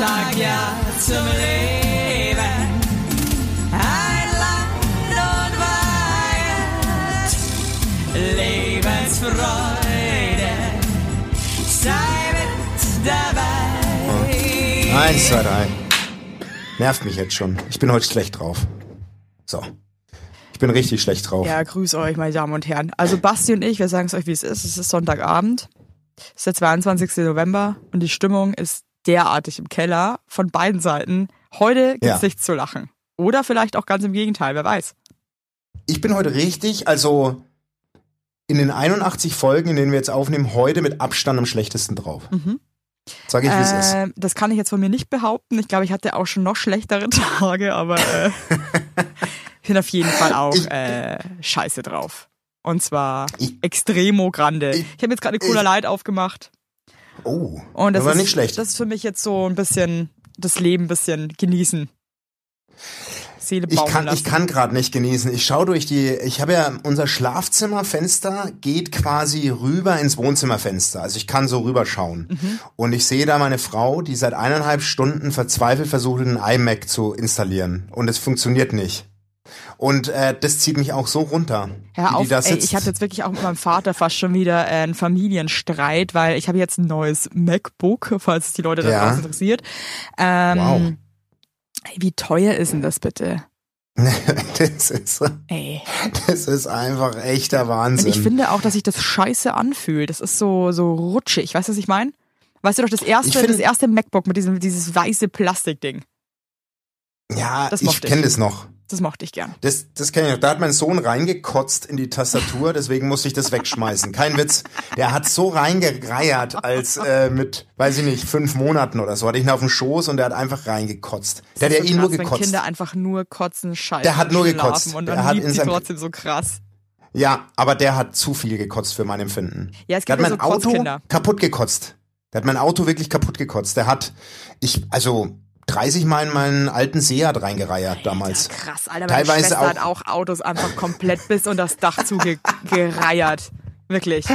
sag ja zum Leben. Ein Land und Weihend, Lebensfreude, sei mit dabei. Eins, zwei, drei. Nervt mich jetzt schon. Ich bin heute schlecht drauf. So. Ich bin richtig schlecht drauf. Ja, grüß euch, meine Damen und Herren. Also Basti und ich, wir sagen es euch, wie es ist. Es ist Sonntagabend. Es ist der 22. November und die Stimmung ist derartig im Keller von beiden Seiten. Heute gibt's Ja. nichts zu lachen. Oder vielleicht auch ganz im Gegenteil, wer weiß. Ich bin heute richtig, also in den 81 Folgen, in denen wir jetzt aufnehmen, heute mit Abstand am schlechtesten drauf. Sag ich, wie es ist. Ähm, das kann ich jetzt von mir nicht behaupten. Ich glaube, ich hatte auch schon noch schlechtere Tage, aber äh, ich bin auf jeden Fall auch Ich- äh, scheiße drauf. Und zwar Ich- extremo grande. Ich, ich- habe jetzt gerade eine Cola Light aufgemacht. Oh, Und das war ist, nicht schlecht. Das ist für mich jetzt so ein bisschen das Leben ein bisschen genießen. Seele Ich bauen kann, lassen. ich kann gerade nicht genießen. Ich schaue durch die, ich habe ja, unser Schlafzimmerfenster geht quasi rüber ins Wohnzimmerfenster. Also ich kann so rüberschauen. Mhm. Und ich sehe da meine Frau, die seit eineinhalb Stunden verzweifelt versucht, einen iMac zu installieren. Und es funktioniert nicht. Und äh, das zieht mich auch so runter. Hör auf, ey, sitzt. ich hatte jetzt wirklich auch mit meinem Vater fast schon wieder äh, einen Familienstreit, weil ich habe jetzt ein neues MacBook, falls es die Leute da Ja. draußen interessiert. Ähm, Wow. Wie teuer ist denn das bitte? das, ist, Ey. das ist einfach echter Und Wahnsinn. ich finde auch, dass sich das scheiße anfühlt. Das ist so, so rutschig. Weißt du, was ich meine? Weißt du doch, das erste, find- das erste MacBook mit diesem, dieses weiße Plastikding. ja, das ich. kenne das noch. Das mochte ich gern. Das, das kenne ich noch. Da hat mein Sohn reingekotzt in die Tastatur, deswegen musste ich das wegschmeißen. Kein Witz. Der hat so reingereiert, als äh, mit, weiß ich nicht, fünf Monaten oder so. Hatte ich ihn auf dem Schoß und der hat einfach reingekotzt. Der hat ja ist eh so nur krass, Wenn gekotzt. Kinder einfach nur kotzen, scheiße. Der hat nur gekotzt. Und Der dann hat in sie seinem- trotzdem so krass. Ja, aber der hat zu viel gekotzt für mein Empfinden. Ja, es Der gibt hat ja mein so Auto kaputt gekotzt. Der hat mein Auto wirklich kaputt gekotzt. Der hat, ich, also 30 Mal in meinen alten Seat reingereiert damals. Ja, krass, Alter. Meine Teilweise Schwester auch- hat auch Autos einfach komplett bis unter das Dach zugereiert. Wirklich.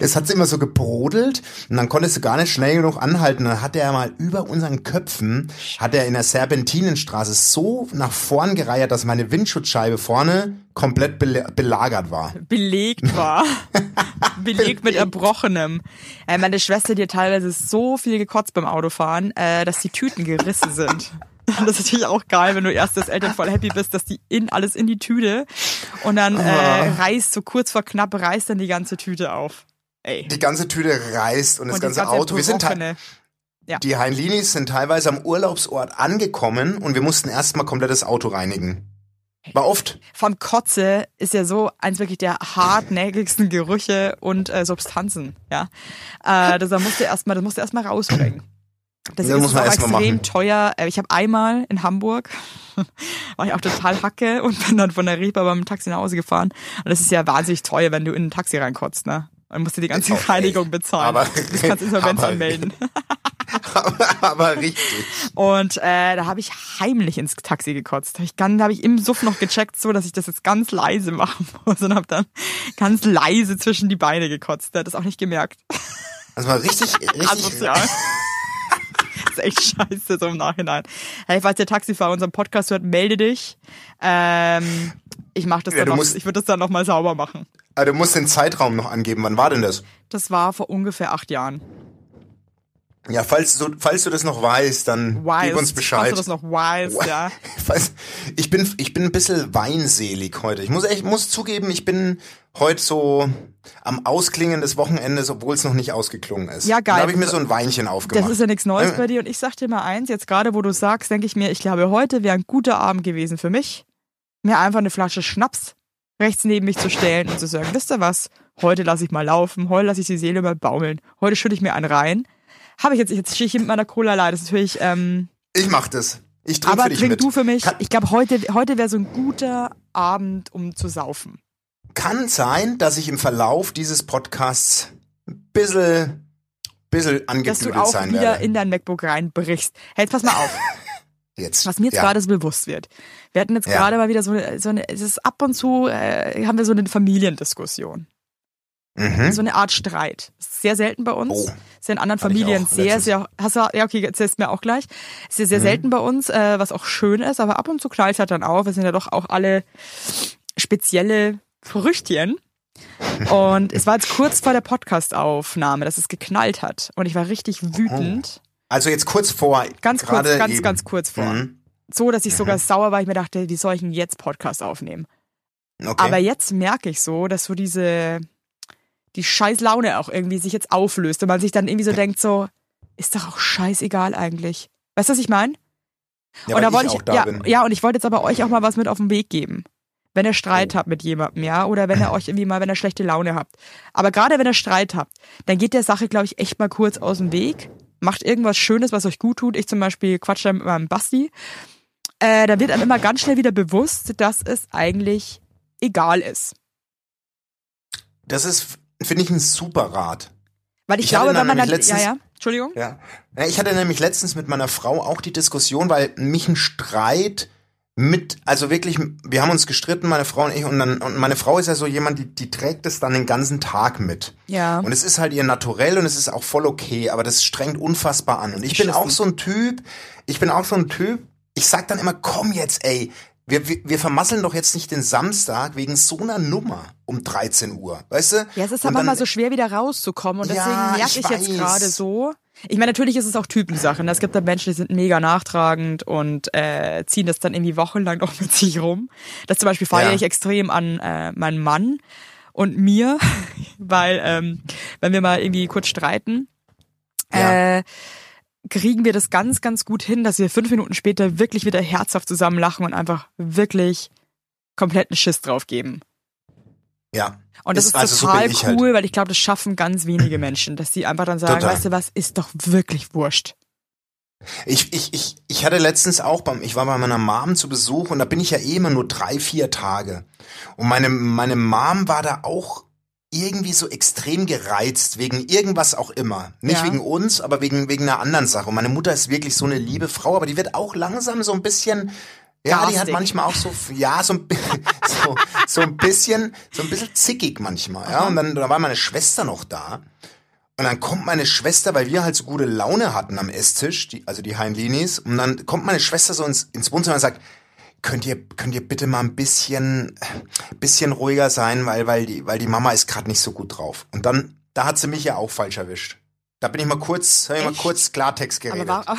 Das hat immer so gebrodelt und dann konntest du gar nicht schnell genug anhalten. Dann hat er mal über unseren Köpfen, hat er in der Serpentinenstraße so nach vorn gereiert, dass meine Windschutzscheibe vorne komplett bele belagert war. Belegt war. Belegt mit Erbrochenem. Äh, meine Schwester, die hat teilweise so viel gekotzt beim Autofahren, äh, dass die Tüten gerissen sind. Das ist natürlich auch geil, wenn du erst das Eltern voll happy bist, dass die in alles in die Tüte und dann äh, reißt so kurz vor knapp reißt dann die ganze Tüte auf. Ey. Die ganze Tüte reißt und das Und ganze Auto. Wir sind Erbrochene. die Heinlinis sind teilweise am Urlaubsort angekommen und wir mussten erstmal komplett das Auto reinigen. War oft. Vom Kotze ist ja so eins wirklich der hartnäckigsten Gerüche und äh, Substanzen, ja. Äh, das, da musst du erstmal, das musst du erstmal rausbringen. Das Ja, ist muss man auch extrem machen. teuer. Äh, Ich habe einmal in Hamburg war ich auch total hacke und bin dann von der Reeper beim Taxi nach Hause gefahren. Und das ist ja wahnsinnig teuer, wenn du in ein Taxi reinkotzt, ne? Dann musst du die ganze Okay. Reinigung bezahlen. Aber- du kannst Insolvenz aber- anmelden. aber, aber richtig. Und äh, da habe ich heimlich ins Taxi gekotzt. Ich dann habe ich im Suff noch gecheckt, so dass ich das jetzt ganz leise machen muss und habe dann ganz leise zwischen die Beine gekotzt. Der hat das auch nicht gemerkt. Also mal richtig, richtig. Asozial. Ist echt scheiße so im Nachhinein. Hey, falls der Taxifahrer unseren Podcast hört, melde dich. Ähm, ich mach das Ja, dann noch, ich würde das dann noch mal sauber machen. Aber du musst den Zeitraum noch angeben. Wann war denn das? Das war vor ungefähr acht Jahren. Ja, falls du, falls du das noch weißt, dann Weißt. gib uns Bescheid. Falls du das noch weißt, ja. Falls- Ich bin, ich bin ein bisschen weinselig heute. Ich muss echt, muss zugeben, ich bin heute so am Ausklingen des Wochenendes, obwohl es noch nicht ausgeklungen ist. Ja, geil. Da habe ich mir so ein Weinchen aufgemacht. Das ist ja nichts Neues bei dir. Und ich sag dir mal eins, jetzt gerade wo du sagst, denke ich mir, ich glaube, heute wäre ein guter Abend gewesen für mich, mir einfach eine Flasche Schnaps rechts neben mich zu stellen und zu sagen, wisst ihr was, heute lasse ich mal laufen, heute lasse ich die Seele mal baumeln, heute schütte ich mir einen rein. Habe ich jetzt, jetzt stehe ich hier mit meiner Cola Light, das ist natürlich, ähm, Ich mach das. Ich trinke für dich trink mit. du für mich. Kann, Ich glaube, heute, heute wäre so ein guter Abend, um zu saufen. kann sein, dass ich im Verlauf dieses Podcasts ein bisschen, bisschen Dass du auch sein wieder werde. in dein MacBook reinbrichst. Hey, jetzt pass mal auf. Jetzt. Was mir jetzt ja. gerade so bewusst wird. Wir hatten jetzt Ja. gerade mal wieder so eine, so eine, es ist ab und zu, äh, haben wir so eine Familiendiskussion. So eine Art Streit. Sehr selten bei uns. Oh. Ist ja in anderen ich Familien sehr, sehr, hast du, ja, okay, erzählst mir auch gleich. Ist ja sehr Mhm. selten bei uns, äh, was auch schön ist, aber ab und zu knallt halt dann auch. Wir sind ja doch auch alle spezielle Früchtchen. Und es war jetzt kurz vor der Podcast-Aufnahme, dass es geknallt hat. Und ich war richtig wütend. Also jetzt kurz vor. Ganz kurz, ganz, eben. ganz kurz vor. Mhm. So, dass ich sogar sauer war. Ich mir dachte, wie soll ich denn jetzt Podcast aufnehmen? Okay. Aber jetzt merke ich so, dass so diese, die scheiß Laune auch irgendwie sich jetzt auflöst und man sich dann irgendwie so denkt, so, ist doch auch scheißegal eigentlich. Weißt du, was ich meine? ja, und da wollte ich ich, da ja, bin. ja, und ich wollte jetzt aber euch auch mal was mit auf den Weg geben. Wenn ihr Streit Oh. habt mit jemandem, ja, oder wenn ihr euch irgendwie mal, wenn ihr schlechte Laune habt. Aber gerade wenn ihr Streit habt, dann geht der Sache, glaube ich, echt mal kurz aus dem Weg. Macht irgendwas Schönes, was euch gut tut. Ich zum Beispiel quatsche dann mit meinem Basti. Äh, dann wird einem immer ganz schnell wieder bewusst, dass es eigentlich egal ist. Das ist, finde ich, ein super Rat. Weil ich, Ich glaube, wenn man dann, nämlich ja, letztens- ja, Entschuldigung. Ja. Ich hatte nämlich letztens mit meiner Frau auch die Diskussion, weil mich ein Streit mit, also wirklich, wir haben uns gestritten, meine Frau und ich, und dann, und meine Frau ist ja so jemand, die, die trägt es dann den ganzen Tag mit. Ja. Und es ist halt ihr Naturell und es ist auch voll okay, aber das strengt unfassbar an. Und ich bin Beschissen. auch so ein Typ, ich bin auch so ein Typ, ich sag dann immer, komm jetzt, ey, wir, wir, wir vermasseln doch jetzt nicht den Samstag wegen so einer Nummer um 13 Uhr, weißt du? Ja, es ist dann- manchmal so schwer wieder rauszukommen und deswegen Ja, merke ich ich, jetzt gerade so. Ich meine, natürlich ist es auch Typensache. ne? Es gibt da Menschen, die sind mega nachtragend und äh, ziehen das dann irgendwie wochenlang noch mit sich rum. Das zum Beispiel feiere Ja. ich extrem an äh, meinen Mann und mir, weil ähm, wenn wir mal irgendwie kurz streiten, Ja. äh, kriegen wir das ganz, ganz gut hin, dass wir fünf Minuten später wirklich wieder herzhaft zusammen lachen und einfach wirklich kompletten Schiss drauf geben. Ja. Und das ist, also so total bin ich cool, halt. weil ich glaube, das schaffen ganz wenige Menschen, dass sie einfach dann sagen, Total. weißt du was, ist doch wirklich wurscht. Ich, ich, ich, ich hatte letztens auch beim, ich war bei meiner Mom zu Besuch und da bin ich ja eh immer nur drei, vier Tage. Und meine, meine Mom war da auch irgendwie so extrem gereizt, wegen irgendwas auch immer. Nicht Ja. wegen uns, aber wegen, wegen einer anderen Sache. Und meine Mutter ist wirklich so eine liebe Frau, aber die wird auch langsam so ein bisschen, ja, die hat Garstig. manchmal auch so, ja, so ein, so, so ein bisschen, so ein bisschen zickig manchmal, ja. Und dann, da war meine Schwester noch da. Und dann kommt meine Schwester, weil wir halt so gute Laune hatten am Esstisch, die, also die Heinlinis, und dann kommt meine Schwester so ins, ins Wohnzimmer und sagt, könnt ihr, könnt ihr bitte mal ein bisschen, bisschen ruhiger sein, weil, weil die, weil die Mama ist gerade nicht so gut drauf. Und dann, da hat sie mich ja auch falsch erwischt. Da bin ich mal kurz, habe ich mal kurz Klartext Aber geredet. war,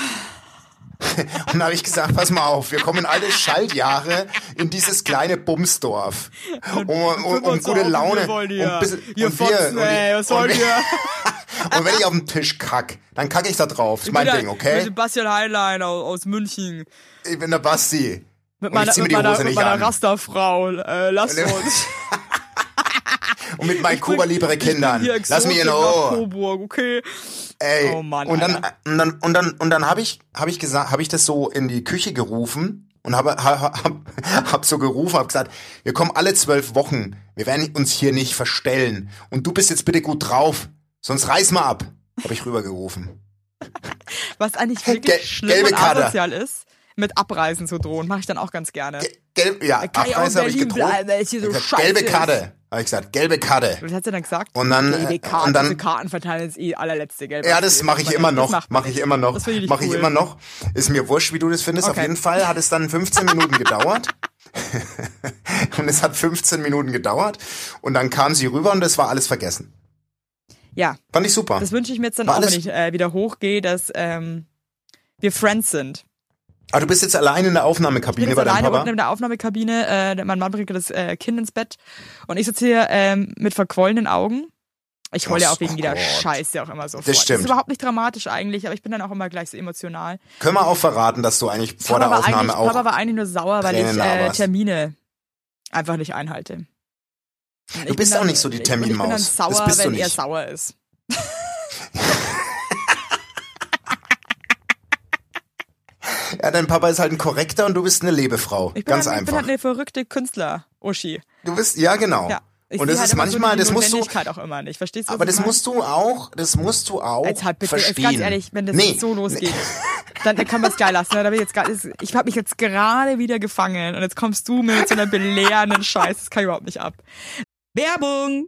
Und da habe ich gesagt, pass mal auf, wir kommen alle Schaltjahre in dieses kleine Bumsdorf. Um, um, um, um gute Laune. Und, bis, und, wir, und, und, und wenn ich auf den Tisch kack, dann kacke ich da drauf. Ist mein Ding, okay? Sebastian Heinlein aus, aus München. Ich bin der Basti. Mit meiner, mit meiner, mit meiner. Rasterfrau. Äh, lass uns. Und mit meinen Kuba-liebere Kindern. Lass mich in Ruhe. Coburg, okay? Ey. Oh Mann, und dann, und dann, und dann, und dann habe ich, habe ich gesagt, habe ich das so in die Küche gerufen und habe, hab, hab, hab so gerufen, habe gesagt, wir kommen alle zwölf Wochen. Wir werden uns hier nicht verstellen. Und du bist jetzt bitte gut drauf. Sonst reiß mal ab. Habe ich rübergerufen. Was eigentlich wirklich Gel- schlimm gelbe und asozial ist, mit Abreisen zu drohen. Mache ich dann auch ganz gerne. Gelb, ja, Kann ich Abreise habe ich gedroht. bleiben, weil es hier so Ich gesagt, gelbe. Karte. Habe ich gesagt, gelbe Karte. Was hat sie dann gesagt? Und dann, Gelbe Karten, und dann- diese Karten verteilen ist eh allerletzte Gelbe. Ja, das mache ich immer noch. Mache ich immer noch. Ich Mache ich immer noch. Ist mir wurscht, wie du das findest. Auf Okay. jeden Fall hat es dann 15 Minuten gedauert. und es hat 15 Minuten gedauert. Und dann kam sie rüber und das war alles vergessen. Ja, Fand ich super. das wünsche ich mir jetzt dann War auch, wenn ich äh, wieder hochgehe, dass ähm, wir Friends sind. Aber du bist jetzt allein in der Ich bin Aufnahmekabine jetzt bei deinem alleine Papa. in der Aufnahmekabine. Äh, mein Mann bringt das äh, Kind ins Bett und ich sitze hier ähm, mit verquollenen Augen. Ich heule ja Oh auch wegen jeder Gott. Scheiße auch immer so. Das stimmt. ist überhaupt nicht dramatisch eigentlich, aber ich bin dann auch immer gleich so emotional. Können wir auch verraten, dass du eigentlich vor der Papa war Aufnahme auch. Papa war eigentlich nur sauer, weil ich äh. Termine einfach nicht einhalte. Und ich bist auch nicht so die ich bin- Ich bin dann Terminmaus. Das sauer, bist du wenn er nicht. sauer ist. Ja, dein Papa ist halt ein Korrekter und du bist eine Lebefrau. Ich bin, Ganz halt, ich bin einfach. halt eine verrückte Künstler-Uschi. Du bist, ja genau. Ja. Ich und das halt ist manchmal, so das musst du, auch immer nicht. Verstehst du? aber das musst du auch, das musst du auch Jetzt halt bitte, verstehen. ganz ehrlich, wenn das nee, jetzt so losgeht, dann, dann kann man es geil lassen. ne? Da bin ich jetzt ich habe mich jetzt gerade wieder gefangen und jetzt kommst du mir mit so einer belehrenden Scheiß. Das kann ich überhaupt nicht ab. Werbung!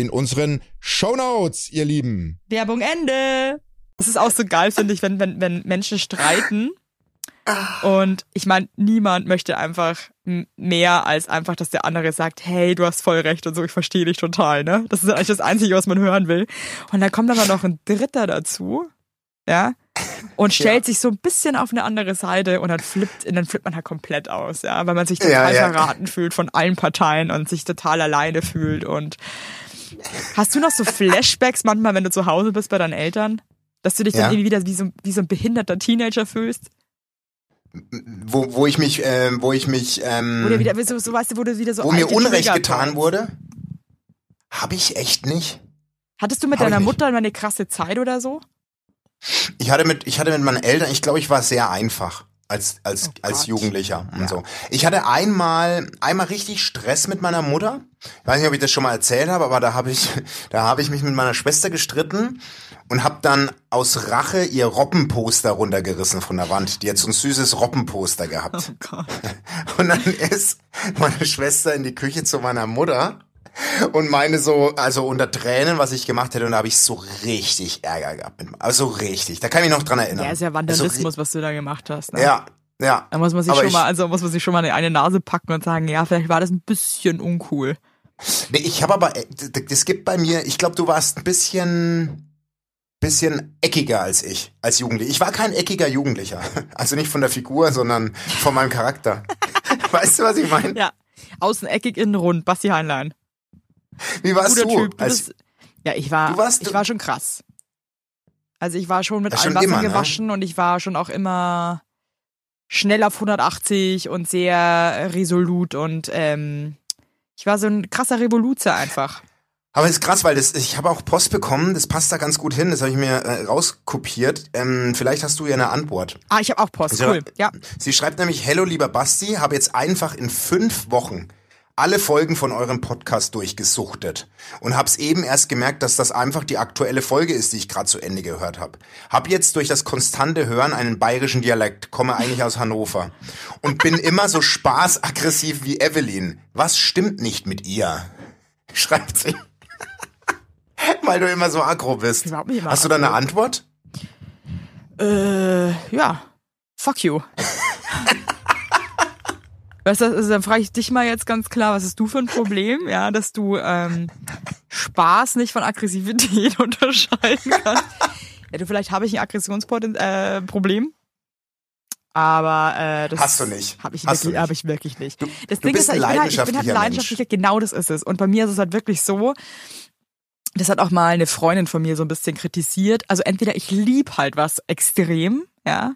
in unseren Shownotes, ihr Lieben. Werbung Ende. Es ist auch so geil, finde ich, wenn, wenn, wenn Menschen streiten. Und ich meine, niemand möchte einfach mehr als einfach, dass der andere sagt, hey, du hast voll recht und so, ich verstehe dich total, ne? Das ist eigentlich das Einzige, was man hören will. Und dann kommt aber noch ein Dritter dazu, ja, und stellt sich so ein bisschen auf eine andere Seite und dann flippt, dann flippt man halt komplett aus, ja, weil man sich total Ja, ja. verraten fühlt von allen Parteien und sich total alleine fühlt und Hast du noch so Flashbacks manchmal, wenn du zu Hause bist bei deinen Eltern? Dass du dich Ja. dann irgendwie wieder wie so, wie so ein behinderter Teenager fühlst? Wo, wo ich mich, ähm, wo ich mich, ähm, Oder wieder, so, so weißt du, wo so wo mir Unrecht Trigger getan points- wurde, habe ich echt nicht. Hattest du mit Hab deiner. Mutter mal eine krasse Zeit oder so? Ich hatte mit, ich hatte mit meinen Eltern, ich glaube, ich war sehr einfach als als Oh als. Jugendlicher und Ja. so. Ich hatte einmal einmal richtig Stress mit meiner Mutter. Ich weiß nicht, ob ich das schon mal erzählt habe, aber da habe ich da habe ich mich mit meiner Schwester gestritten und habe dann aus Rache ihr Robbenposter runtergerissen von der Wand. Die hat so ein süßes Robbenposter gehabt. Gott. Und dann ist meine Schwester in die Küche zu meiner Mutter und meine so, also unter Tränen, was ich gemacht hätte, und da habe ich so richtig Ärger gehabt. Also richtig, da kann ich mich noch dran erinnern. Ja, ist ja Also, Vandalismus, was du da gemacht hast. Ne? ja, ja. Da muss man sich schon ich- mal, also muss man sich schon mal in eine Nase packen und sagen, ja, vielleicht war das ein bisschen uncool. Nee, ich habe aber, äh, es gibt bei mir, ich glaube, du warst ein bisschen, bisschen eckiger als ich, als Jugendlicher. Ich war kein eckiger Jugendlicher. Also nicht von der Figur, sondern von meinem Charakter. weißt du, was ich meine? Ja. Außen eckig, innen rund. Basti Heinlein. Wie warst Guter du? Typ. Du bist, ja, ich war, warst- ich war schon krass. Also ich war schon mit allem Wasser immer, ne? gewaschen und ich war schon auch immer schnell auf 180 und sehr resolut und ähm, ich war so ein krasser Revoluzer einfach. Aber es ist krass, weil das, ich habe auch Post bekommen, das passt da ganz gut hin, das habe ich mir äh, rauskopiert. Ähm, vielleicht hast du ja eine Antwort. Ah, ich habe auch Post. Ja. Cool. Ja. Sie schreibt nämlich, Hello lieber Basti, habe jetzt einfach in fünf Wochen alle Folgen von eurem Podcast durchgesuchtet und hab's eben erst gemerkt, dass das einfach die aktuelle Folge ist, die ich gerade zu Ende gehört habe. Hab jetzt durch das konstante Hören einen bayerischen Dialekt, komme eigentlich aus Hannover und bin immer so spaßaggressiv wie Evelyn. Was stimmt nicht mit ihr? Schreibt sie. Weil du immer so aggro bist. Überhaupt nicht immer Hast du da eine. Antwort? Äh, ja. Fuck you. Weißt du, also dann frage ich dich mal jetzt ganz klar, was hast du für ein Problem, ja, dass du ähm, Spaß nicht von Aggressivität unterscheiden kannst. Ja, du, vielleicht habe ich ein Aggressionsproblem, äh, aber äh, das Hast du nicht. Habe ich, wirklich- hab ich wirklich nicht. Du- das bist ist, ein halt, ich bin halt, ich bin halt leidenschaftlicher, genau das ist es. Und bei mir ist es halt wirklich so, das hat auch mal eine Freundin von mir so ein bisschen kritisiert. Also entweder ich lieb halt was extrem, ja.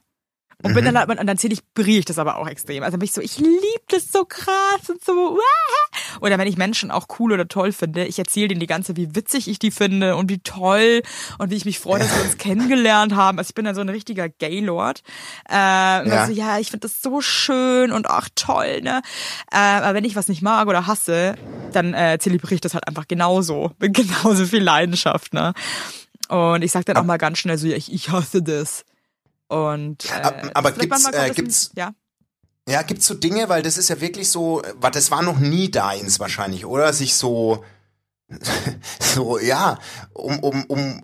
Und Mhm. bin dann halt, und dann zelebriere ich das aber auch extrem. Also bin ich so, ich lieb das so krass und so. Wah! Oder wenn ich Menschen auch cool oder toll finde, ich erzähle denen die ganze, wie witzig ich die finde und wie toll und wie ich mich freue, dass wir uns kennengelernt haben. Also ich bin dann so ein richtiger Gaylord. Äh, ja. Ja. So, ja, ich finde das so schön und ach toll, ne? Äh, aber wenn ich was nicht mag oder hasse, dann äh, zelebriere ich das halt einfach genauso. Mit genauso viel Leidenschaft, ne? Und ich sag dann auch mal ganz schnell so, ja, ich, ich hasse das. Und äh, Ab- aber vielleicht gibt's, äh, gibt's- ja. Ja, gibt's so Dinge, weil das ist ja wirklich so, das war noch nie deins wahrscheinlich, oder? Sich so, so, ja, um, um, um,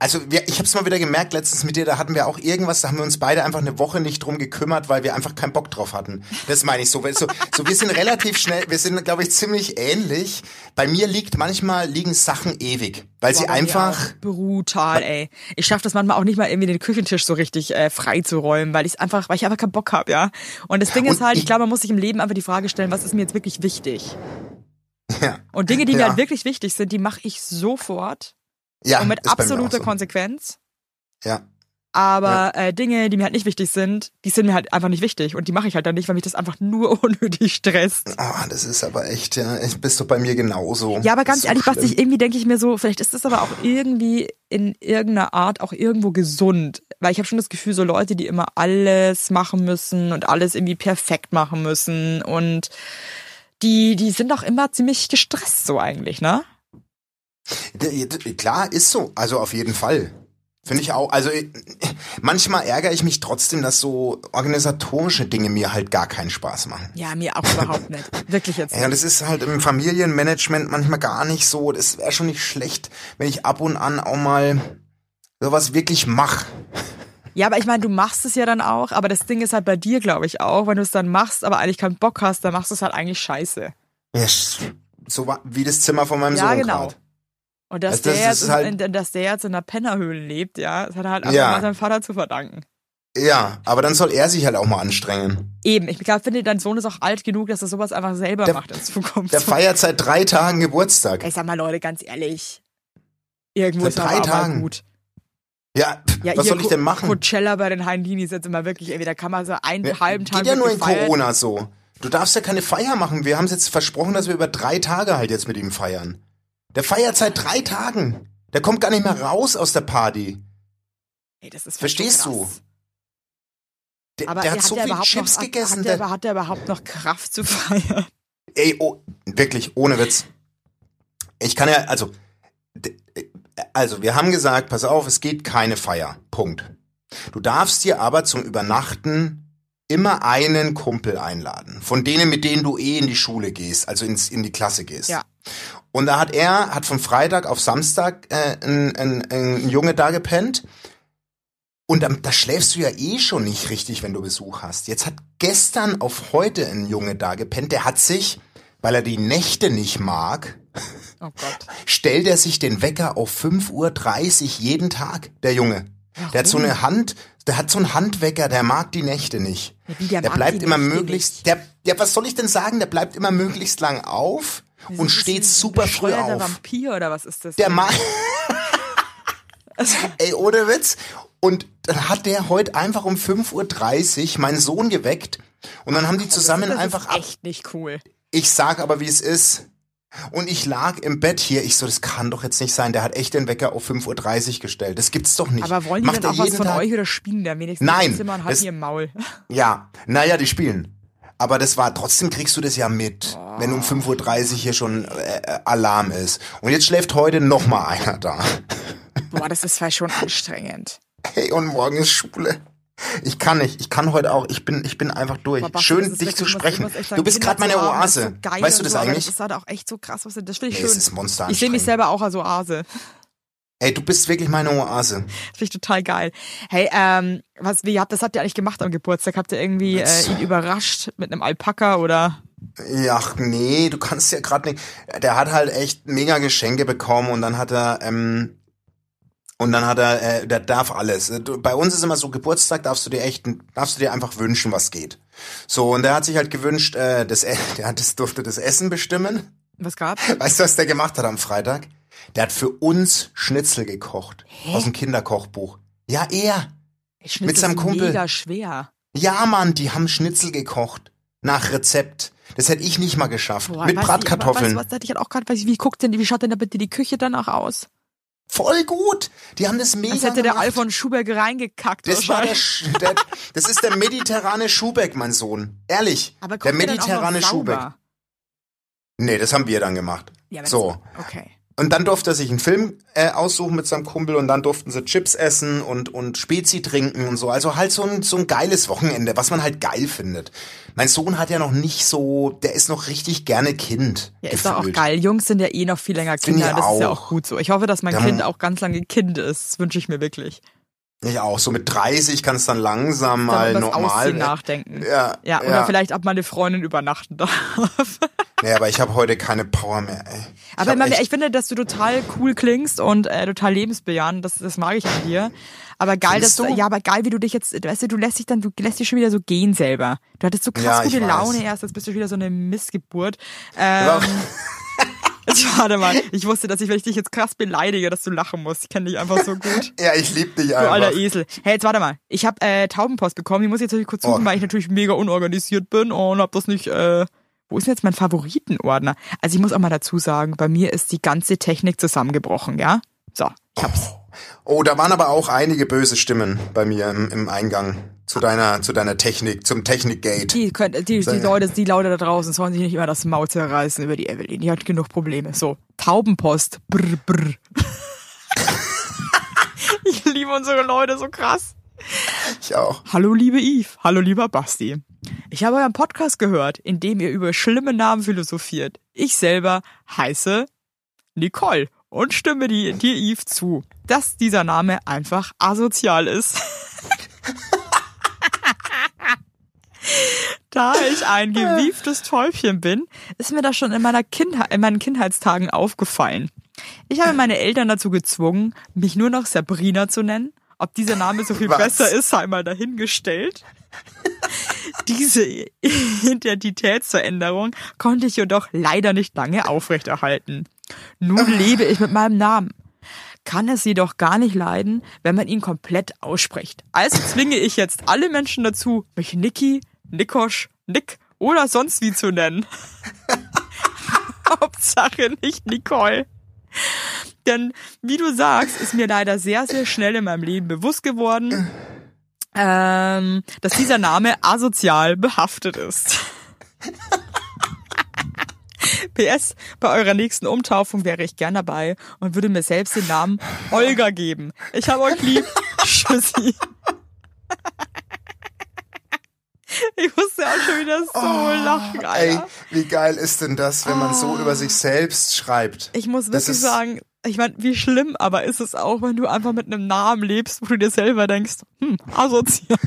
also wir, ich habe es mal wieder gemerkt letztens mit dir, da hatten wir auch irgendwas, da haben wir uns beide einfach eine Woche nicht drum gekümmert, weil wir einfach keinen Bock drauf hatten. Das meine ich so. So, so wir sind relativ schnell, wir sind, glaube ich, ziemlich ähnlich. Bei mir liegt manchmal liegen Sachen ewig, weil sie Boah, mir einfach, brutal, ey. Ich schaffe das manchmal auch nicht mal irgendwie den Küchentisch so richtig äh, frei zu räumen, weil ich einfach, weil ich einfach keinen Bock habe, ja. Und das Ding ist Und halt, ich ich- glaube, man muss sich im Leben einfach die Frage stellen, was ist mir jetzt wirklich wichtig? ja, Und Dinge, die mir Ja. halt wirklich wichtig sind, die mache ich sofort ja, und mit absoluter so. Konsequenz. Ja. Aber äh, Dinge, die mir halt nicht wichtig sind, die sind mir halt einfach nicht wichtig. Und die mache ich halt dann nicht, weil mich das einfach nur unnötig stresst. Ah, das ist aber echt, ja, ich- bist du bei mir genauso. Ja, aber ganz so ehrlich, schlimm. Basti, irgendwie denke ich mir so, vielleicht ist das aber auch irgendwie in irgendeiner Art auch irgendwo gesund. Weil ich habe schon das Gefühl, so Leute, die immer alles machen müssen und alles irgendwie perfekt machen müssen und die, die sind auch immer ziemlich gestresst so eigentlich, ne? Klar, ist so. Also auf jeden Fall. Finde ich auch. Also äh, manchmal ärgere ich mich trotzdem, dass so organisatorische Dinge mir halt gar keinen Spaß machen. Ja, mir auch überhaupt nicht. Wirklich jetzt. Ja, und das ist halt im Familienmanagement manchmal gar nicht so. Das wäre schon nicht schlecht, wenn ich ab und an auch mal sowas wirklich mache. Ja, aber ich meine, du machst es ja dann auch, aber das Ding ist halt bei dir, glaube ich, auch, wenn du es dann machst, aber eigentlich keinen Bock hast, dann machst du es halt eigentlich scheiße. Ja, so wie das Zimmer von meinem Ja, Sohn genau. grad. Und dass, Also das der jetzt halt- in, dass der jetzt in einer Pennerhöhle lebt, ja, das hat er halt einfach Ja. mal seinem Vater zu verdanken. Ja, aber dann soll er sich halt auch mal anstrengen. Eben, ich glaube, finde, dein Sohn ist auch alt genug, dass er sowas einfach selber Der- macht in Zukunft. Der feiert seit drei Tagen Geburtstag. ich sag mal, Leute, ganz ehrlich. Irgendwo Seit ist drei aber Tagen. gut. Ja, Ja, was soll ich denn machen? Coachella bei den Heindini jetzt immer wirklich, ey, da kann man so einen Ja, halben Tag Geht ja nur in gefeiert. Corona so. Du darfst ja keine Feier machen. Wir haben es jetzt versprochen, dass wir über drei Tage halt jetzt mit ihm feiern. Der feiert seit drei Tagen. Der kommt gar nicht mehr raus aus der Party. Ey, das ist Verstehst du? Der, Aber der ey, hat so viel Chips noch, gegessen. Hat der, Der, hat der überhaupt noch Kraft zu feiern? ey, oh, wirklich, ohne Witz. Ich kann ja, also, also, wir haben gesagt, pass auf, es geht keine Feier. Punkt. Du darfst dir aber zum Übernachten immer einen Kumpel einladen. Von denen, mit denen du eh in die Schule gehst, also ins, in die Klasse gehst. Ja. Und da hat er, hat von Freitag auf Samstag äh, ein, ein, ein Junge da gepennt. Und dann, da schläfst du ja eh schon nicht richtig, wenn du Besuch hast. Jetzt hat gestern auf heute ein Junge da gepennt, der hat sich, weil er die Nächte nicht mag, Oh Gott. stellt er sich den Wecker auf 5.30 Uhr jeden Tag, der Junge. Der hat so eine Hand, der hat so einen Handwecker, der mag die Nächte nicht. Ja, der der bleibt immer möglichst, der, ja, was soll ich denn sagen? Der bleibt immer möglichst lang auf und Das steht super früh auf. Vampir oder was ist das? Der mag, ey, ohne Witz. Und dann hat der heute einfach um 5.30 Uhr meinen Sohn geweckt und dann haben die zusammen das einfach ist ab. echt nicht cool. Ich sag aber, wie es ist. Und ich lag im Bett hier. Ich so, das kann doch jetzt nicht sein. Der hat echt den Wecker auf 5.30 Uhr gestellt. Das gibt's doch nicht. Aber wollen die Macht denn auch was von Tag? euch oder spielen da wenigstens Nein, im Zimmer und halten das- ihr im Maul? Ja, naja, die spielen. Aber das war, trotzdem kriegst du das ja mit, wenn um 5.30 Uhr hier schon äh, Alarm ist. Und jetzt schläft heute noch mal einer da. Boah, das ist vielleicht schon anstrengend. Hey, und morgen ist Schule. Ich kann nicht. Ich kann heute auch. Ich bin, ich bin einfach durch. Basti, Schön, dich zu sprechen. Du bist gerade meine Oase. so geil weißt du das so, eigentlich? Das ist halt auch echt so krass. Was das finde ich Nee, schön. ist monster ich sehe mich selber auch als Oase. Ey, du bist wirklich meine Oase. Das finde ich total geil. Hey, ähm, was, wie habt das habt ihr eigentlich gemacht am Geburtstag? Habt ihr irgendwie äh, ihn überrascht mit einem Alpaka oder? Ja, ach nee, du kannst ja gerade nicht. Der hat halt echt mega Geschenke bekommen und dann hat er, ähm, und dann hat er, äh, der darf alles. Bei uns ist immer so, Geburtstag darfst du dir echt, darfst du dir einfach wünschen, was geht. So, und der hat sich halt gewünscht, äh, das, E- der hat das durfte das Essen bestimmen. Was gab? Weißt du, was der gemacht hat am Freitag? Der hat für uns Schnitzel gekocht. Aus dem Kinderkochbuch. Ja, er. Schnitzel Mit seinem Kumpel. Mega schwer. Ja, Mann, die haben Schnitzel gekocht. Nach Rezept. Das hätte ich nicht mal geschafft. Boah, Mit weißt du, Bratkartoffeln. Weißt was ich halt auch gerade? Wie guckt denn, wie schaut denn da bitte die Küche danach aus? Voll gut. Die haben das mega Als hätte der gemacht. Alfons Schuberg reingekackt. Das war der, der, das ist der mediterrane Schubeck, mein Sohn. Ehrlich. aber der der mediterrane Schubeck. sauber? Nee, das haben wir dann gemacht. Ja, so. Das, okay. Und dann durfte er sich einen Film äh, aussuchen mit seinem Kumpel und dann durften sie Chips essen und, und Spezi trinken und so. Also halt so ein, so ein geiles Wochenende, was man halt geil findet. Mein Sohn hat ja noch nicht so, der ist noch richtig gerne Kind. Ja, ist doch auch geil. Jungs sind ja eh noch viel länger Kinder. Das ist ja auch. auch gut so. Ich hoffe, dass mein Ja, Kind auch ganz lange Kind ist. Das wünsche ich mir wirklich. Ich auch. So mit 30 kann es dann langsam mal Dann normal. Aussehen nachdenken. Ja, Ja, oder ja. vielleicht ab meine Freundin übernachten darf. Nee, aber ich habe heute keine Power mehr, ey. Aber ich, meine, echt- ich finde, dass du total cool klingst und äh, total lebensbejahend. Das, das mag ich an dir. Aber geil, dass du? ja, aber geil, wie du dich jetzt, weißt du, du lässt dich dann, du lässt dich schon wieder so gehen selber. Du hattest so krass Ja, ich gute weiß. Laune erst, jetzt bist du wieder so eine Missgeburt. Ähm, jetzt, warte mal, ich wusste, dass ich, wenn ich dich jetzt krass beleidige, dass du lachen musst. Ich kenne dich einfach so gut. ja, ich lieb dich Du einfach. alter Esel. Hey, jetzt warte mal. Ich habe äh, Taubenpost bekommen. Die muss ich jetzt natürlich kurz suchen, Oh. weil ich natürlich mega unorganisiert bin und hab das nicht. Äh, wo ist denn jetzt mein Favoritenordner? Also ich muss auch mal dazu sagen, bei mir ist die ganze Technik zusammengebrochen, ja? So, ich hab's. Oh, da waren aber auch einige böse Stimmen bei mir im, im Eingang zu deiner, zu deiner Technik, zum Technikgate. Die, können, die, die Leute, die Leute da draußen sollen sich nicht immer das Maul zerreißen über die Evelyn. Die hat genug Probleme. So, Taubenpost. Brr, brr. ich liebe unsere Leute so krass. Ich auch. Hallo liebe Yves, hallo lieber Basti. Ich habe euren Podcast gehört, in dem ihr über schlimme Namen philosophiert. Ich selber heiße Nicole und stimme die- dir Yves zu, dass dieser Name einfach asozial ist. Da ich ein gewieftes Täubchen bin, ist mir das schon in, meiner Kindheit, in meinen Kindheitstagen aufgefallen. Ich habe meine Eltern dazu gezwungen, mich nur noch Sabrina zu nennen. Ob dieser Name so viel Was? besser ist, sei mal dahingestellt. Diese Identitätsveränderung konnte ich jedoch leider nicht lange aufrechterhalten. Nun lebe ich mit meinem Namen. Kann es jedoch gar nicht leiden, wenn man ihn komplett ausspricht. Also zwinge ich jetzt alle Menschen dazu, mich Niki, Nikosch, Nick oder sonst wie zu nennen. Hauptsache nicht Nicole. Denn wie du sagst, ist mir leider sehr, sehr schnell in meinem Leben bewusst geworden, ähm, dass dieser Name asozial behaftet ist. PS, bei eurer nächsten Umtaufung wäre ich gern dabei und würde mir selbst den Namen Olga geben. Ich habe euch lieb. Tschüssi. Ich musste auch schon wieder so lachen, Oh, Ey, Alter. wie geil ist denn das, wenn man so über sich selbst schreibt? Ich muss wirklich ist- sagen, ich meine, wie schlimm aber ist es auch, wenn du einfach mit einem Namen lebst, wo du dir selber denkst, hm, asozial.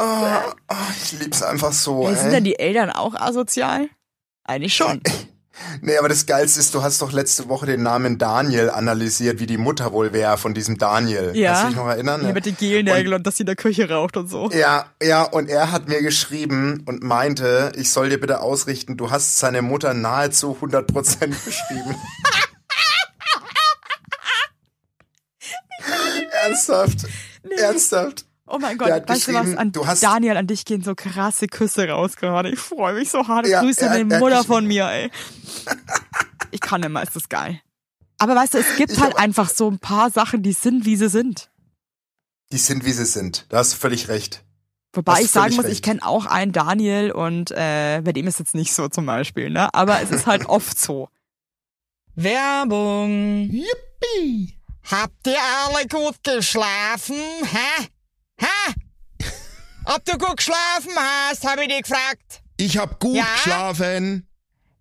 Oh, oh, ich lieb's einfach so, Ey, sind denn die Eltern auch asozial? Eigentlich schon. Nee, aber das Geilste ist, du hast doch letzte Woche den Namen Daniel analysiert, wie die Mutter wohl wäre von diesem Daniel. Ja. Kannst du dich noch erinnern? Ja, mit den Gelnägeln und, dass sie in der Küche raucht und so. Ja, ja, und er hat mir geschrieben und meinte, ich soll dir bitte ausrichten, du hast seine Mutter nahezu 100% beschrieben. Ernsthaft? Ernsthaft? Oh mein Gott, weißt du was? An du hast- Daniel, an dich gehen so krasse Küsse raus gerade. Ich freue mich so hart. Ja, Grüße an die er Mutter von mir, ey. Ich kann immer, ist das geil. Aber weißt du, es gibt Ich halt einfach so ein paar Sachen, die sind, wie sie sind. Die sind, wie sie sind. Da hast du völlig recht. Wobei ich sagen muss, recht. ich kenne auch einen Daniel und äh, bei dem ist jetzt nicht so zum Beispiel, ne? Aber es ist halt oft so. Werbung. Yippie! Habt ihr alle gut geschlafen? Hä? Hä? Ob du gut geschlafen hast, habe ich dich gefragt. Ich hab gut Ja? geschlafen.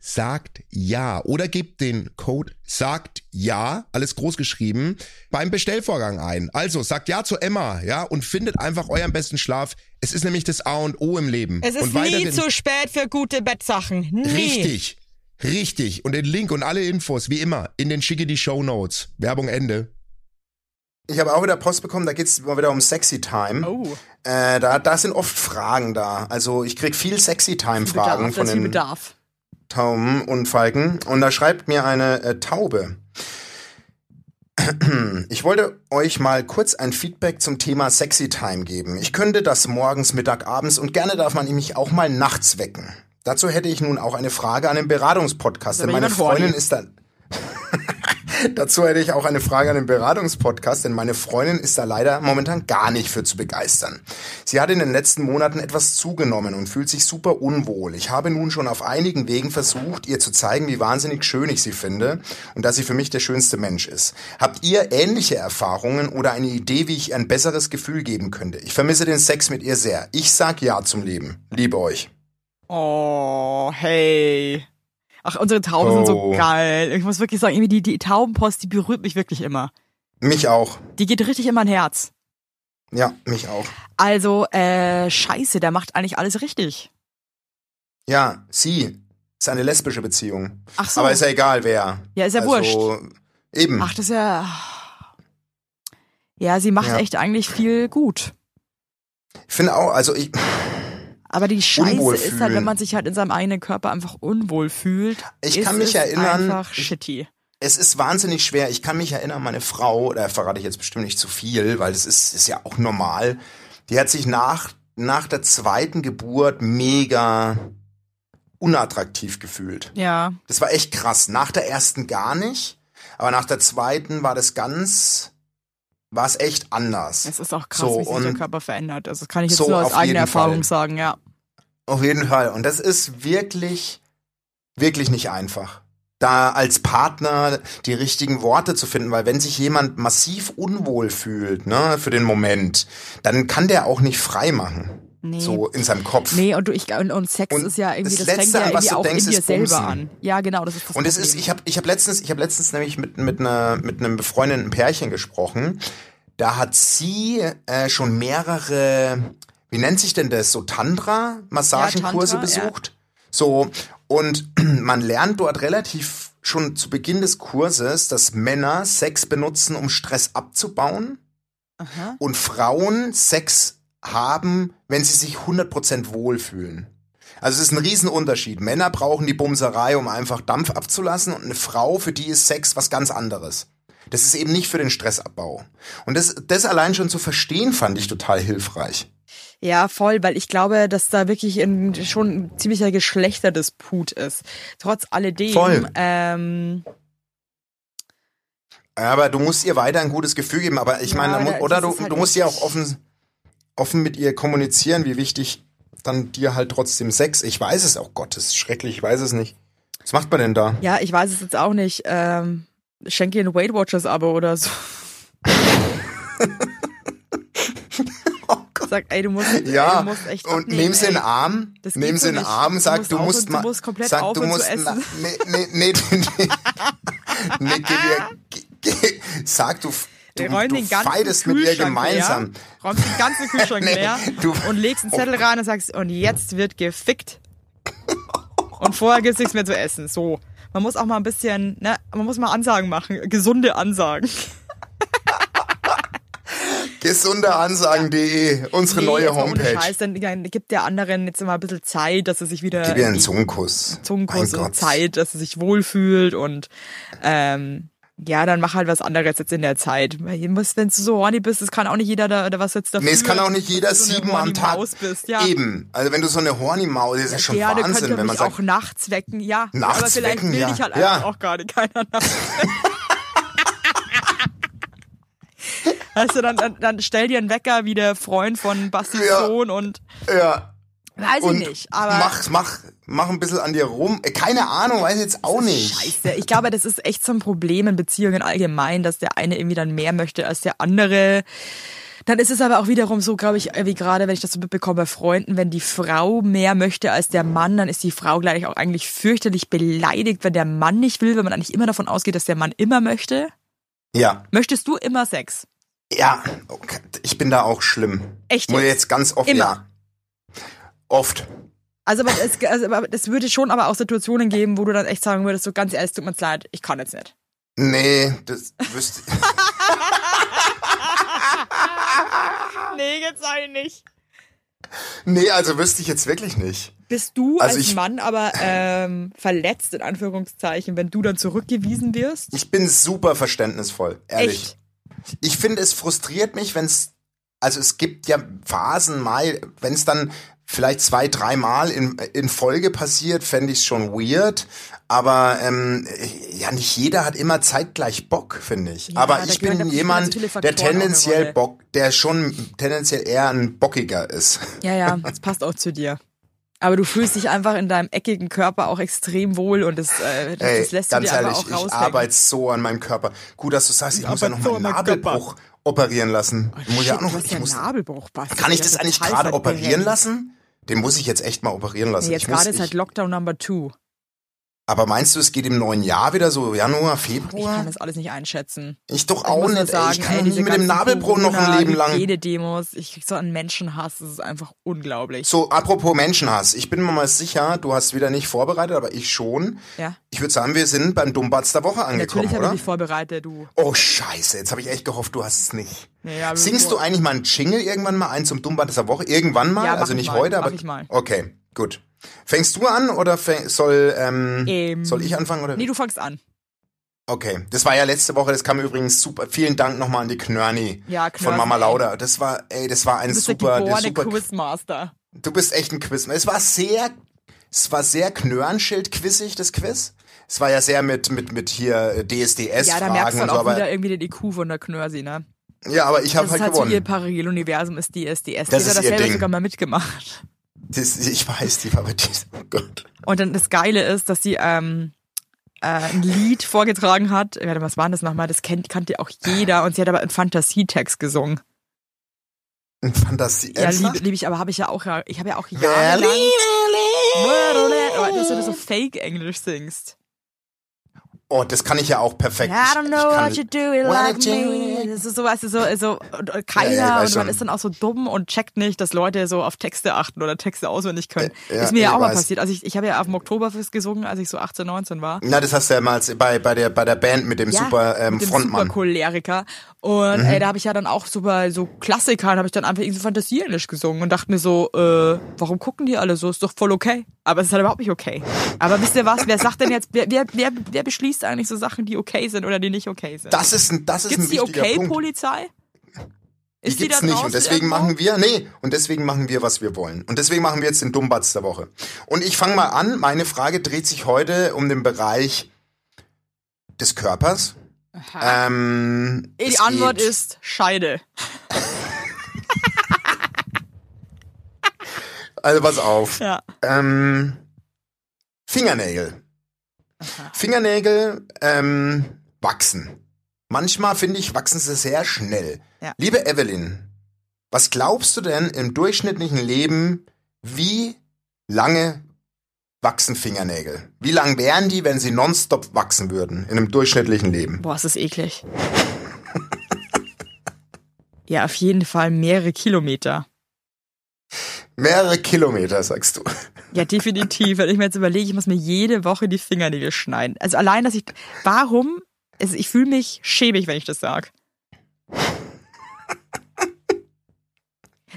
sagt ja oder gebt den Code sagt ja, alles groß geschrieben, beim Bestellvorgang ein. Also sagt ja zu Emma, ja, und findet einfach euren besten Schlaf. Es ist nämlich das A und O im Leben. Es ist und nie zu spät für gute Bettsachen. Nie. Richtig. Richtig. Und den Link und alle Infos, wie immer, in den schicke die Show Notes. Werbung Ende. Ich habe auch wieder Post bekommen, da geht's mal wieder um Sexy Time. Oh. Äh, da, da sind oft Fragen da. Also ich krieg viel Sexy Time Fragen Bedarf, von den Bedarf. Tauben und Falken. Und da schreibt mir eine äh, Taube. Ich wollte euch mal kurz ein Feedback zum Thema Sexy Time geben. Ich könnte das morgens, Mittag, abends und gerne darf man mich auch mal nachts wecken. Dazu hätte ich nun auch eine Frage an den Beratungspodcast, denn meine. Freundin ist da. Dazu hätte ich auch eine Frage an den Beratungspodcast, denn meine Freundin ist da leider momentan gar nicht für zu begeistern. Sie hat in den letzten Monaten etwas zugenommen und fühlt sich super unwohl. Ich habe nun schon auf einigen Wegen versucht, ihr zu zeigen, wie wahnsinnig schön ich sie finde und dass sie für mich der schönste Mensch ist. Habt ihr ähnliche Erfahrungen oder eine Idee, wie ich ihr ein besseres Gefühl geben könnte? Ich vermisse den Sex mit ihr sehr. Ich sag Ja zum Leben. Liebe euch. Oh, hey. Ach, unsere Tauben sind so Oh. geil. Ich muss wirklich sagen, irgendwie die, die Taubenpost, die berührt mich wirklich immer. Mich auch. Die geht richtig in mein Herz. Ja, mich auch. Also, äh, scheiße, der macht eigentlich alles richtig. Ja, sie ist eine lesbische Beziehung. Ach so. Aber ist ja egal, wer. Ja, ist ja also, Eben. Ach, das ist ja. Ja, sie macht Ja. echt eigentlich viel gut. Ich finde auch, also ich, Aber die Scheiße ist halt, wenn man sich halt in seinem eigenen Körper einfach unwohl fühlt. Ich kann mich es erinnern, Einfach shitty. es ist wahnsinnig schwer. Ich kann mich erinnern, meine Frau, da verrate ich jetzt bestimmt nicht zu viel, weil das ist, ist ja auch normal. Die hat sich nach, nach der zweiten Geburt mega unattraktiv gefühlt. Ja. Das war echt krass. Nach der ersten gar nicht, aber nach der zweiten war das ganz, war es echt anders. Es ist auch krass, So, wie sich der Körper verändert. Also das kann ich jetzt So, nur aus eigener Erfahrung Fall. sagen, ja. Auf jeden Fall. Und das ist wirklich, wirklich nicht einfach. Da als Partner die richtigen Worte zu finden, weil wenn sich jemand massiv unwohl fühlt, ne, für den Moment, dann kann der auch nicht frei machen. Nee. So in seinem Kopf. Nee, und, du, ich, und, und Sex Und ist ja irgendwie, das das, fängt Letzte, ja an was irgendwie du auch denkst, in dir ist selber Bumsen. an. Ja, genau, das ist das Und es ist, ich habe ich hab letztens, ich habe letztens nämlich mit mit einer mit einem befreundeten Pärchen gesprochen. Da hat sie äh, schon mehrere, wie nennt sich denn das, so Tantra Massagenkurse Ja, Tantra, ja. besucht. So und man lernt dort relativ schon zu Beginn des Kurses, dass Männer Sex benutzen, um Stress abzubauen Aha. und Frauen Sex haben, wenn sie sich 100% wohlfühlen. Also es ist ein Riesenunterschied. Männer brauchen die Bumserei, um einfach Dampf abzulassen und eine Frau, für die ist Sex was ganz anderes. Das ist eben nicht für den Stressabbau. Und das, das allein schon zu verstehen, fand ich total hilfreich. Ja, voll, weil ich glaube, dass da wirklich ein, schon ein ziemlicher Geschlechterdisput ist. Trotz alledem, Voll. ähm, Aber du musst ihr weiter ein gutes Gefühl geben. Aber ich Ja, meine, oder du, halt du musst echt- auch offen, offen mit ihr kommunizieren, wie wichtig dann dir halt trotzdem Sex. Ich weiß es auch, Gott, das ist schrecklich, ich weiß es nicht. Was macht man denn da? ja, ich weiß es jetzt auch nicht. Ähm, schenk ihr ein Weight Watchers Abo oder so. Sag, ey, du musst, ey, Oh Ja, du musst echt und abnehmen, nimm sie in den ey. Arm, geht sie in den. Arm, Du sag, musst du musst du musst komplett sag, du aufhören zu musst, essen. na, nee, nee, nee, nee, nee, geh dir, geh, geh, sag, du, du, Wir räumen du den ganzen mit ihr gemeinsam. Leer, räumst den ganzen Kühlschrank Nee, leer du- und legst einen Zettel rein und sagst, und jetzt wird gefickt. Und vorher gibt's nichts mehr zu essen. So. Man muss auch mal ein bisschen, ne, man muss mal Ansagen machen. Gesunde Ansagen. Gesundeansagen.de, unsere Nee, neue mal Homepage. Scheiß, dann, dann gibt der anderen jetzt immer ein bisschen Zeit, dass er sich wieder Gib ihr einen Zungenkuss. Zungenkuss Mein und Gott. Zeit, dass er sich wohlfühlt und ähm, ja, dann mach halt was anderes jetzt in der Zeit. Wenn du so horny bist, das kann auch nicht jeder da, oder was jetzt dafür. Nee, es kann auch nicht jeder so sieben am Tag. Maus bist, ja. Eben. Also wenn du so eine horny Maus, das ist ja schon ja, Wahnsinn, wenn man sagt. auch nachts wecken, ja. Nachts aber vielleicht wecken, will ja. ich halt ja. auch gerade keiner nachts. weißt du, dann, dann, dann stell dir einen Wecker wie der Freund von Basti ja. Sohn und. Ja weiß ich nicht, aber mach, mach, mach ein bisschen an dir rum. Äh, Keine Ahnung, weiß ich jetzt auch nicht. Scheiße. Ich glaube, das ist echt so ein Problem in Beziehungen allgemein, dass der eine irgendwie dann mehr möchte als der andere. Dann ist es aber auch wiederum so, glaube ich, wie gerade, wenn ich das so mitbekomme bei Freunden, wenn die Frau mehr möchte als der Mann, dann ist die Frau gleich auch eigentlich fürchterlich beleidigt, wenn der Mann nicht will, wenn man eigentlich immer davon ausgeht, dass der Mann immer möchte. Ja, Möchtest du immer Sex? ja, okay. ich bin da auch schlimm. Echt jetzt? jetzt ganz oft, Immer? ja. Oft. Also, aber es, also aber es würde schon aber auch Situationen geben, wo du dann echt sagen würdest, so ganz ehrlich, tut mir leid, ich kann jetzt nicht. Nee, das wüsste Nee, jetzt sag ich nicht. Nee, also wüsste ich jetzt wirklich nicht. Bist du Also als ich- Mann aber ähm, verletzt, in Anführungszeichen, wenn du dann zurückgewiesen wirst? Ich bin super verständnisvoll, ehrlich. Echt? Ich finde, es frustriert mich, wenn es, also es gibt ja Phasen mal, wenn es dann vielleicht zwei, dreimal in, in Folge passiert, fände ich es schon weird. Aber ähm, ja, nicht jeder hat immer zeitgleich Bock, finde ich. Ja, aber ich bin jemand, der tendenziell. Bock, der schon tendenziell eher ein Bockiger ist. Ja, ja, das passt auch zu dir. Aber du fühlst dich einfach in deinem eckigen Körper auch extrem wohl und das, äh, das, Ey, das lässt du ganz dir ehrlich, auch ich arbeite so an meinem Körper. Gut, dass du sagst, ich muss ja noch so meinen. Nabelbruch operieren lassen. Ich muss ja auch Shit, noch, du ich muss, Nabelbruch, Basti. Kann ich Ja, das eigentlich gerade operieren lassen? Den muss ich jetzt echt mal operieren lassen. Jetzt ich muss, gerade ist halt Lockdown Number Two. Aber meinst du, es geht im neuen Jahr wieder so Januar, Ich Februar? kann das alles nicht einschätzen. Ich doch Ich auch nur nicht. ey. ich kann ey, mit dem Nabelbruch noch ein Leben lang. Hygienedemos, ich krieg so einen Menschenhass, das ist einfach unglaublich. So, apropos Menschenhass. Ich bin mir mal sicher, du hast wieder nicht vorbereitet, aber ich schon. Ja. Ich würde sagen, wir sind beim Dummbatz der Woche angekommen, Natürlich habe ich oder? mich vorbereitet, du. Oh, scheiße. Jetzt habe ich echt gehofft, du hast es nicht. Nee, aber Singst du eigentlich mal einen Jingle irgendwann mal ein zum Dummbatz der Woche? Irgendwann mal? Ja, mach also ich nicht mal, heute, mach aber. ich mal. Okay, gut. Fängst du an oder soll, ähm, Ähm, soll ich anfangen? Oder? Nee, du fangst an. Okay, das war ja letzte Woche, das kam übrigens super. Vielen Dank nochmal an die Knörni Ja, von Knörsen, Mama. Lauda. Das war, ey, das war ein Du bist der super, der super. Quizmaster. Du bist echt ein Quiz. Es war sehr, es war sehr Knörnschild-quizzig, das Quiz. Es war ja sehr mit, mit, mit hier DSDS-Fragen Ja, da merkst du und dann so, auch wieder irgendwie den IQ von der Knörsi, ne? ja, aber ich habe Das halt ist halt so gewonnen. ihr Paralleluniversum ist DSDS. Das hat ist das ihr selber Ding. sogar mal mitgemacht. Das, ich weiß, die war bei dir. Oh Gott. Und dann das Geile ist, dass sie ähm, äh, ein Lied vorgetragen hat. Warte, was war denn das nochmal? Das kennt, kannte auch jeder. Und sie hat aber einen Fantasietext gesungen. Ein Fantasie. Ja, liebe lieb ich, aber habe ich ja auch, ich habe ja auch jahrelang... Berlin. Aber dass du so Fake-Englisch singst. Oh, das kann ich ja auch perfekt. I don't know what you do, Wanna like me. Das ist so, weißt du, so, so und, und keiner Ja, und man schon. ist dann auch so dumm und checkt nicht, dass Leute so auf Texte achten oder Texte auswendig können. Ja, ist mir ja auch mal weiß. passiert. Also ich, ich habe ja auf dem Oktoberfest gesungen, als ich so 18, 19 war. Na, das hast du ja mal bei, bei, der, bei der Band mit dem super ähm, mit dem Frontmann. Super Choleriker. Und Mhm. ey, da habe ich ja dann auch so bei so Klassikern habe ich dann einfach irgendwie so Fantasie-Englisch gesungen und dachte mir so, äh, warum gucken die alle so? Ist doch voll okay. Aber es ist halt überhaupt nicht okay. Aber wisst ihr was? Wer sagt denn jetzt, wer, wer, wer, wer beschließt eigentlich so Sachen, die okay sind oder die nicht okay sind? Das ist ein, das ist Gibt's ein die Punkt. Okay-Polizei? Die Ist die, gibt's da nicht und deswegen irgendwo? machen wir, nee, und deswegen machen wir, was wir wollen. Und deswegen machen wir jetzt den Dummbatz der Woche. Und ich fange mal an. Meine Frage dreht sich heute um den Bereich des Körpers. Ähm, Die Antwort geht- ist Scheide. Also pass auf. Ja. Ähm, Fingernägel. Fingernägel ähm, wachsen. Manchmal finde ich, wachsen sie sehr schnell. Ja. Liebe Evelyn, was glaubst du denn im durchschnittlichen Leben, wie lange wachsen Fingernägel? Wie lang wären die, wenn sie nonstop wachsen würden in einem durchschnittlichen Leben? Boah, ist das eklig. ja, auf jeden Fall mehrere Kilometer. Mehrere Kilometer, sagst du. Ja, definitiv. Wenn ich mir jetzt überlege, ich muss mir jede Woche die Fingernägel schneiden. Also allein, dass ich. Warum? Also ich fühle mich schäbig, wenn ich das sag.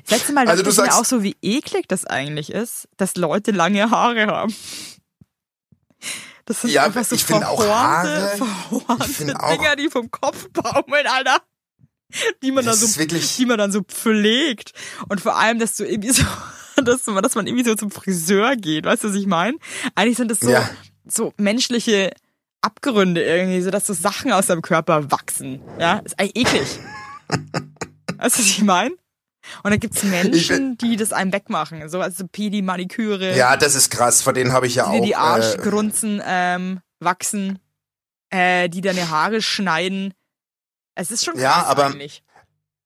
Das letzte Mal Also dachte du ich mir auch so, wie eklig das eigentlich ist, dass Leute lange Haare haben. Das sind Ja, einfach so ich verhornte, Haare- verhornte ich Dinger, die vom Kopf baumeln, Alter. Die man dann so, die man dann so pflegt. Und vor allem, dass du irgendwie so, dass man, dass man irgendwie so zum Friseur geht, weißt du, was ich meine? Eigentlich sind das so, Ja. so menschliche Abgründe irgendwie, so dass so Sachen aus deinem Körper wachsen. Ja, ist eigentlich eklig. Weißt du, was ich meine? Und dann gibt's Menschen, die das einem wegmachen. So also Pedi, Maniküre, Ja, das ist krass, vor denen habe ich ja die auch. die äh, Arschgrunzen ähm, wachsen, äh, die deine Haare schneiden. Es ist schon krass Ja, aber- eigentlich.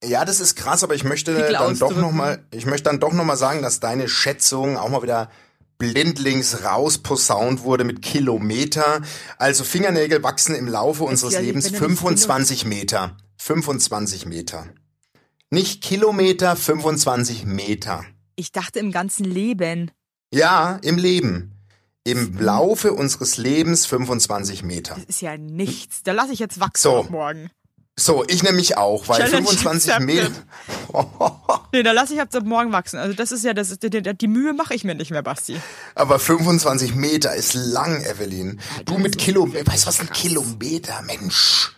Ja, das ist krass, aber ich möchte dann doch ausdrücken. noch mal, ich möchte dann doch noch mal sagen, dass deine Schätzung auch mal wieder blindlings rausposaunt wurde mit Kilometer. Also Fingernägel wachsen im Laufe unseres ja, Lebens wenn du nicht 25 Meter. 25 Meter. Nicht Kilometer, 25 Meter. Ich dachte im ganzen Leben. Ja, im Leben. Im Laufe unseres Lebens 25 Meter. Das ist ja nichts. Da lasse ich jetzt wachsen So. morgen. So, ich nämlich auch, weil Challenge 25 accepted. Meter. Nee, da lasse ich ab morgen wachsen. Also das ist ja, das ist, die, die, Mühe mache ich mir nicht mehr, Basti. Aber 25 Meter ist lang, Evelyn. Du mit Kilometer, weißt du was ein Kilometer, Mensch?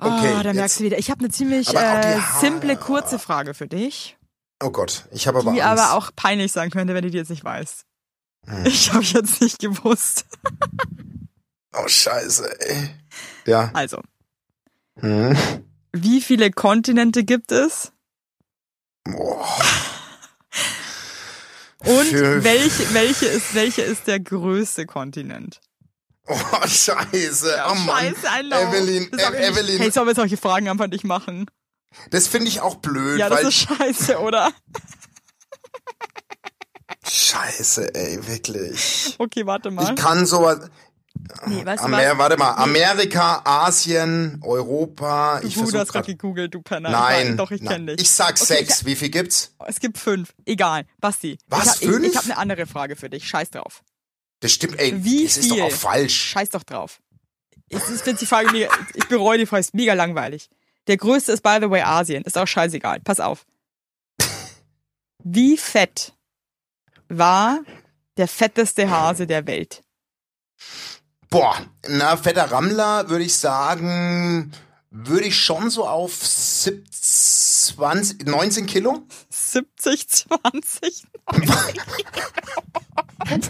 Okay, oh, da merkst du wieder. Ich habe eine ziemlich äh, simple, kurze Frage für dich, Oh Gott, ich habe aber die Angst. aber auch peinlich sein könnte, wenn du die jetzt nicht weißt. Hm. Ich habe jetzt nicht gewusst. Oh Scheiße, ey. Ja. Also, Hm. wie viele Kontinente gibt es? Boah. Und Für- welche, welche, ist, welche ist der größte Kontinent? Oh, Scheiße. oh Mann. Scheiße. Evelyn, E- Evelyn, Hey, sollen wir solche Fragen einfach nicht machen? das finde ich auch blöd, Ja, das ist scheiße, oder? Scheiße, ey, wirklich. Okay, warte mal. Ich kann sowas. Nee, weißt du Amer was? warte mal, Amerika, Asien, Europa. Ich Du, du hast gerade gegoogelt, du Penner. Nein, doch, ich kenne dich. Ich sag Okay, sechs. ich- Wie viel gibt's? Es gibt fünf. Egal. Basti. Was, ich hab, fünf? Ich, ich habe eine andere Frage für dich. Scheiß drauf. Das stimmt, ey. Wie das ist doch viel? auch falsch. Scheiß doch drauf. Ich, ich finde die Frage mega, ich bereue die Frage, ist mega langweilig. Der größte ist by the way Asien. Ist auch scheißegal. Pass auf. Wie fett war der fetteste Hase der Welt? Boah, na, fetter Rammler würde ich sagen, würde ich schon so auf 17, 20, 19 Kilo? 70, 20?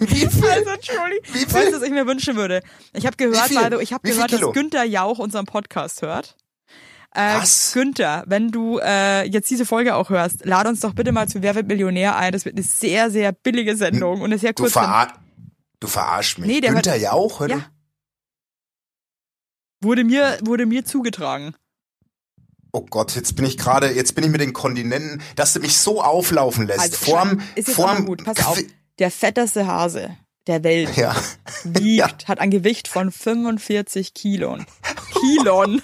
Wie viel? Also, Entschuldigung. Wie viel? Weißt du, was ich mir wünschen würde? Ich habe gehört? Waldo, ich habe gehört, dass Günther Jauch unseren Podcast hört. Äh, Was? Günther, wenn du äh, jetzt diese Folge auch hörst, lade uns doch bitte mal zu Wer wird Millionär ein. Das wird eine sehr, sehr billige Sendung und eine sehr Du, kurze. verar du verarsch mich. Nee, der Günther Jauch? hör Ja. du? Wurde mir, wurde mir zugetragen. Oh Gott, jetzt bin ich gerade, jetzt bin ich mit den Kontinenten, dass du mich so auflaufen lässt. Also, vorm, ist jetzt vorm gut. Pass auf. Der fetteste Hase der Welt Ja. wiegt, hat ein Gewicht von 45 Kilon. Kilon.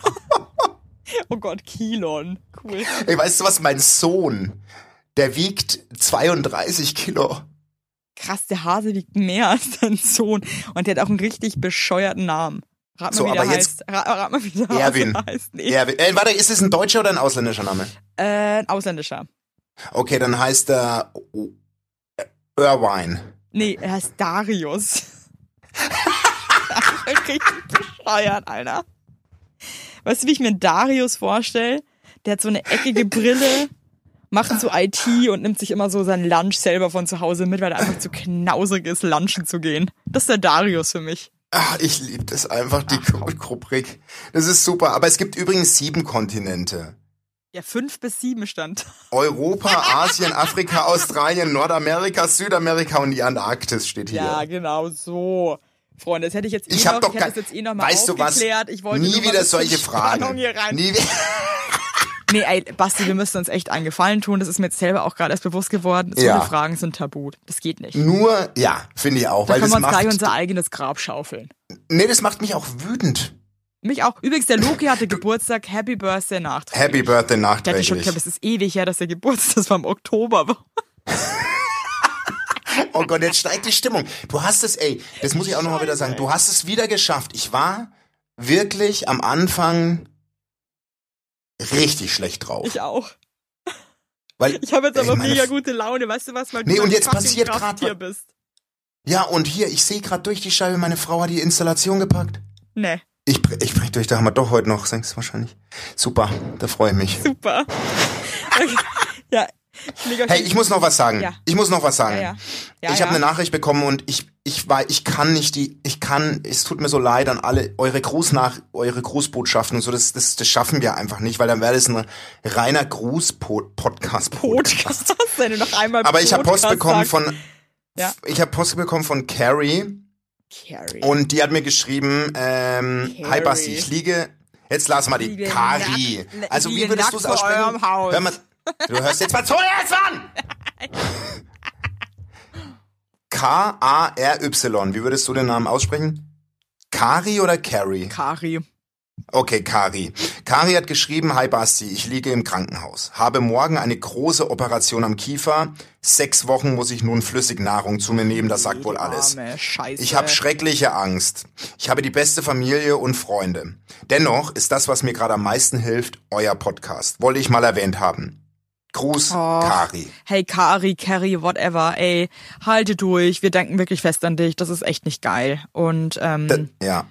oh Gott, Kilon. Cool. Ey, weißt du was, mein Sohn, der wiegt 32 Kilo. Krass, der Hase wiegt mehr als sein Sohn. Und der hat auch einen richtig bescheuerten Namen. Rat mal, So, wie der aber jetzt- heißt. Ra rat mal, wie der Hase Erwin. heißt. Nee. Er, äh, warte, ist es ein deutscher oder ein ausländischer Name? Äh, ein ausländischer. Okay, dann heißt er Irvine. Nee, er heißt Darius. richtig bescheuert, Alter. Weißt du, wie ich mir Darius vorstelle? Der hat so eine eckige Brille, macht so IT und nimmt sich immer so sein Lunch selber von zu Hause mit, weil er einfach zu knausrig ist, lunchen zu gehen. Das ist der Darius für mich. Ach, ich liebe das einfach, die Rubrik. Das ist super. Aber es gibt übrigens sieben Kontinente. Ja, fünf bis sieben stand. Europa, Asien, Afrika, Australien, Nordamerika, Südamerika und die Antarktis steht hier. Ja, genau so. Freunde, das hätte ich jetzt eh ich noch, doch ich hätte jetzt eh noch mal weißt du was? aufgeklärt. Ich wollte Nie wieder solche Spannung Fragen. Hier rein. Nie wieder. Nee, ey, Basti, wir müssen uns echt einen Gefallen tun. Das ist mir jetzt selber auch gerade erst bewusst geworden. So Ja. Fragen sind tabu. Das geht nicht. Nur, ja, finde ich auch, Da weil können das wir uns gleich macht, unser eigenes Grab schaufeln. nee, das macht mich auch wütend. Mich auch. Übrigens, der Loki hatte Geburtstag. Happy Birthday nachträglich. Happy Birthday Der hatte schon, nachträglich. ich glaube, es ist ewig her, dass der Geburtstag, das war im Oktober. war. Oh Gott, jetzt steigt die Stimmung. Du hast es, ey, das muss ich auch nochmal wieder sagen. Du hast es wieder geschafft. Ich war wirklich am Anfang richtig schlecht drauf. Ich auch. weil, Ich habe jetzt aber meine mega gute Laune. Weißt du was? Weil Nee, und jetzt passiert Krafttier was- bist. Ja, und hier, ich sehe gerade durch die Scheibe, meine Frau hat die Installation gepackt. Nee, Ich, ich brech durch, da haben wir doch heute noch, denkst du wahrscheinlich. Super, da freue ich mich. super. Okay. Ja, Hey, ich muss noch was sagen. Ja. Ich muss noch was sagen. Ja, ja. Ich habe eine Nachricht bekommen und ich ich war ich kann nicht die ich kann es tut mir so leid an alle eure Grußnach eure Grußbotschaften und so das das, das schaffen wir einfach nicht, weil dann wäre das ein reiner Gruß Podcast Podcast, wenn du noch einmal Aber ich habe Post bekommen sagst. von ich habe Post bekommen von Carrie Carrie. und die hat mir geschrieben ähm, Hi Carrie. Basti, ich liege jetzt lass mal die Kari. Also wie würdest du es aussprechen? Hör mal, du hörst jetzt mal zu jetzt an. K-A-R-Y. Wie würdest du den Namen aussprechen? Kari oder Carrie? Kari. Okay, Kari. Kari hat geschrieben, Hi Basti, ich liege im Krankenhaus. Habe morgen eine große Operation am Kiefer. Sechs Wochen muss ich nun Flüssignahrung zu mir nehmen, das sagt wohl alles. Ich habe schreckliche Angst. Ich habe die beste Familie und Freunde. Dennoch ist das, was mir gerade am meisten hilft, euer Podcast. Wollte ich mal erwähnt haben. Gruß, Oh. Kari. Hey Kari, Carrie, whatever, ey, halte durch. Wir denken wirklich fest an dich. Das ist echt nicht geil. Und ähm, D- Ja,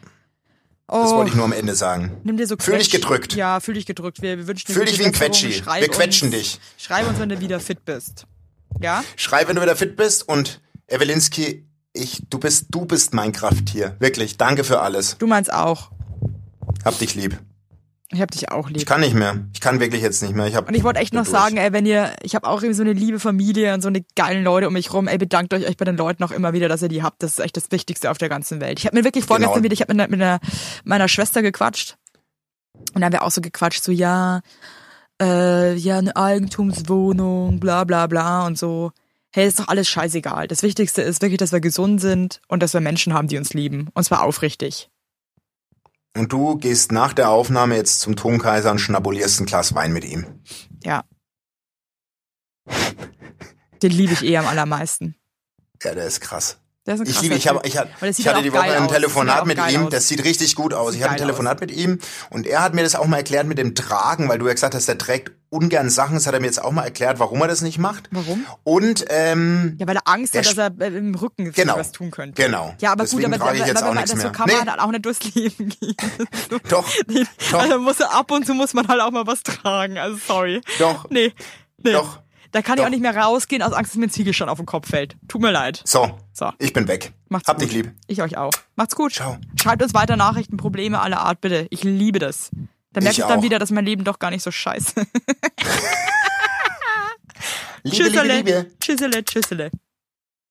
oh, das wollte ich nur am Ende sagen. nimm dir so Fühl dich gedrückt. Ja, fühl dich gedrückt. Wir, wir wünschen dir Fühl dich wie ein. Quetschi. Wir quetschen uns, dich. Schreib uns, wenn du wieder fit bist. Ja? Schreib, wenn du wieder fit bist und Ewelinski, ich, du bist, du bist mein Krafttier. Wirklich, danke für alles. Du meinst auch. Hab dich lieb. Ich hab dich auch lieb. Ich kann nicht mehr. Ich kann wirklich jetzt nicht mehr. Ich hab Und ich wollte echt noch bin sagen, ey, wenn ihr, ich habe auch irgendwie so eine liebe Familie und so eine geilen Leute um mich rum, ey, bedankt euch echt bei den Leuten auch immer wieder, dass ihr die habt. Das ist echt das Wichtigste auf der ganzen Welt. Ich habe mir wirklich vorgestern Genau. wieder, ich habe mit, mit einer, meiner Schwester gequatscht und da haben wir auch so gequatscht, so ja, äh, ja, eine Eigentumswohnung, bla bla bla und so. Hey, ist doch alles scheißegal. Das Wichtigste ist wirklich, dass wir gesund sind und dass wir Menschen haben, die uns lieben. Und zwar aufrichtig. Und du gehst nach der Aufnahme jetzt zum Tonkaiser und schnabulierst ein Glas Wein mit ihm. Ja. Den liebe ich eh am allermeisten. Ja, der ist krass. Der ist ein Ich liebe, ich, hab, ich, hab, ich hatte die Woche ein aus. Telefonat mit ihm, aus. das sieht richtig gut aus. Ich hatte ein Telefonat mit ihm und er hat mir das auch mal erklärt mit dem Tragen, weil du ja gesagt hast, der trägt ungern Sachen. Das hat er mir jetzt auch mal erklärt, warum er das nicht macht. Warum? Und ähm, Ja, weil er Angst hat, dass er äh, im Rücken Genau. was tun könnte. Genau. Ja, aber Deswegen gut, aber ich jetzt aber, auch nichts das so mehr. kann man Nee. halt auch nicht durchs Leben gehen. doch, Nee, Doch. Also muss ab und zu muss man halt auch mal was tragen. Also sorry. Doch. Nee. nee. Doch. Da kann ich Doch. auch nicht mehr rausgehen, aus Angst, dass mir ein Ziegelstein auf den Kopf fällt. Tut mir leid. so, So. ich bin weg. Macht's Hab gut. dich lieb. Ich euch auch. Macht's gut. Ciao. Schreibt uns weiter Nachrichten, Probleme aller Art, bitte. Ich liebe das. Da merke Ich ich dann auch. wieder, dass mein Leben doch gar nicht so scheiße. Liebe, liebe, Tschüssele. Liebe. Tschüssele, tschüssele.